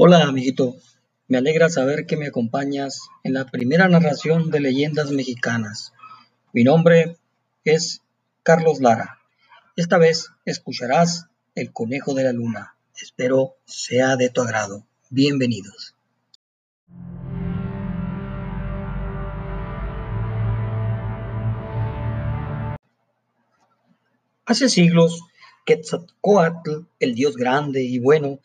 Hola, amiguito. Me alegra saber que me acompañas en la primera narración de leyendas mexicanas. Mi nombre es Carlos Lara. Esta vez escucharás El Conejo de la Luna. Espero sea de tu agrado. Bienvenidos. Hace siglos, Quetzalcoatl, el dios grande y bueno,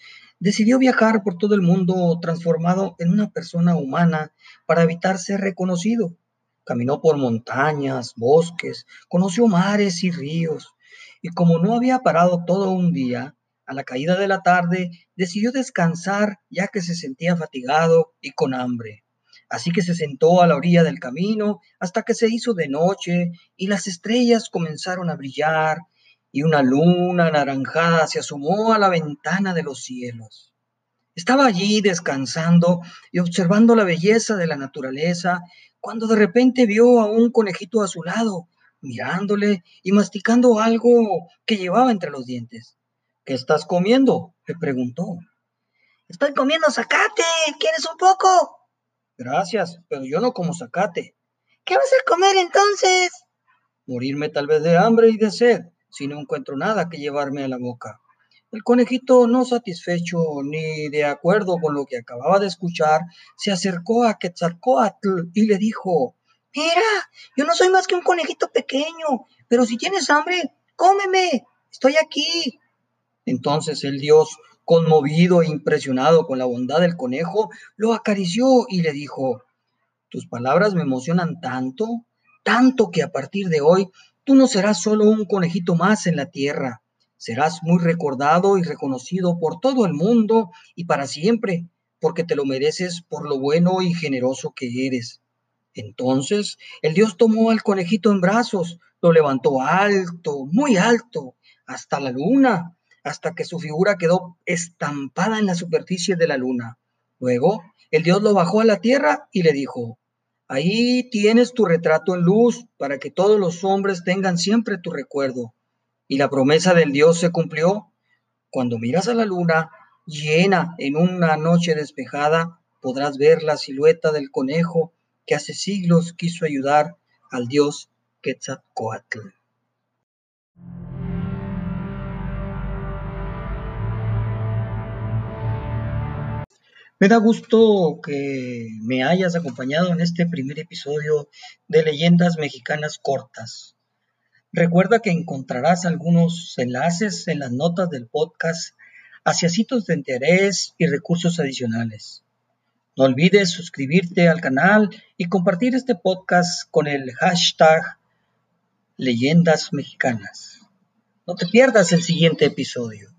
decidió viajar por todo el mundo transformado en una persona humana para evitar ser reconocido. Caminó por montañas, bosques, conoció mares y ríos, y como no había parado todo un día, a la caída de la tarde decidió descansar ya que se sentía fatigado y con hambre. Así que se sentó a la orilla del camino hasta que se hizo de noche y las estrellas comenzaron a brillar y una luna anaranjada se asomó a la ventana de los cielos. Estaba allí descansando y observando la belleza de la naturaleza cuando de repente vio a un conejito a su lado, mirándole y masticando algo que llevaba entre los dientes. ¿Qué estás comiendo? le preguntó. Estoy comiendo zacate. ¿Quieres un poco? Gracias, pero yo no como zacate. ¿Qué vas a comer entonces? Morirme tal vez de hambre y de sed si no encuentro nada que llevarme a la boca. El conejito, no satisfecho ni de acuerdo con lo que acababa de escuchar, se acercó a Quetzalcoatl y le dijo, Mira, yo no soy más que un conejito pequeño, pero si tienes hambre, cómeme, estoy aquí. Entonces el dios, conmovido e impresionado con la bondad del conejo, lo acarició y le dijo, Tus palabras me emocionan tanto, tanto que a partir de hoy Tú no serás solo un conejito más en la tierra, serás muy recordado y reconocido por todo el mundo y para siempre, porque te lo mereces por lo bueno y generoso que eres. Entonces el Dios tomó al conejito en brazos, lo levantó alto, muy alto, hasta la luna, hasta que su figura quedó estampada en la superficie de la luna. Luego el Dios lo bajó a la tierra y le dijo, Ahí tienes tu retrato en luz para que todos los hombres tengan siempre tu recuerdo. Y la promesa del Dios se cumplió. Cuando miras a la luna llena en una noche despejada, podrás ver la silueta del conejo que hace siglos quiso ayudar al Dios Quetzalcoatl. Me da gusto que me hayas acompañado en este primer episodio de Leyendas Mexicanas Cortas. Recuerda que encontrarás algunos enlaces en las notas del podcast hacia sitios de interés y recursos adicionales. No olvides suscribirte al canal y compartir este podcast con el hashtag Leyendas Mexicanas. No te pierdas el siguiente episodio.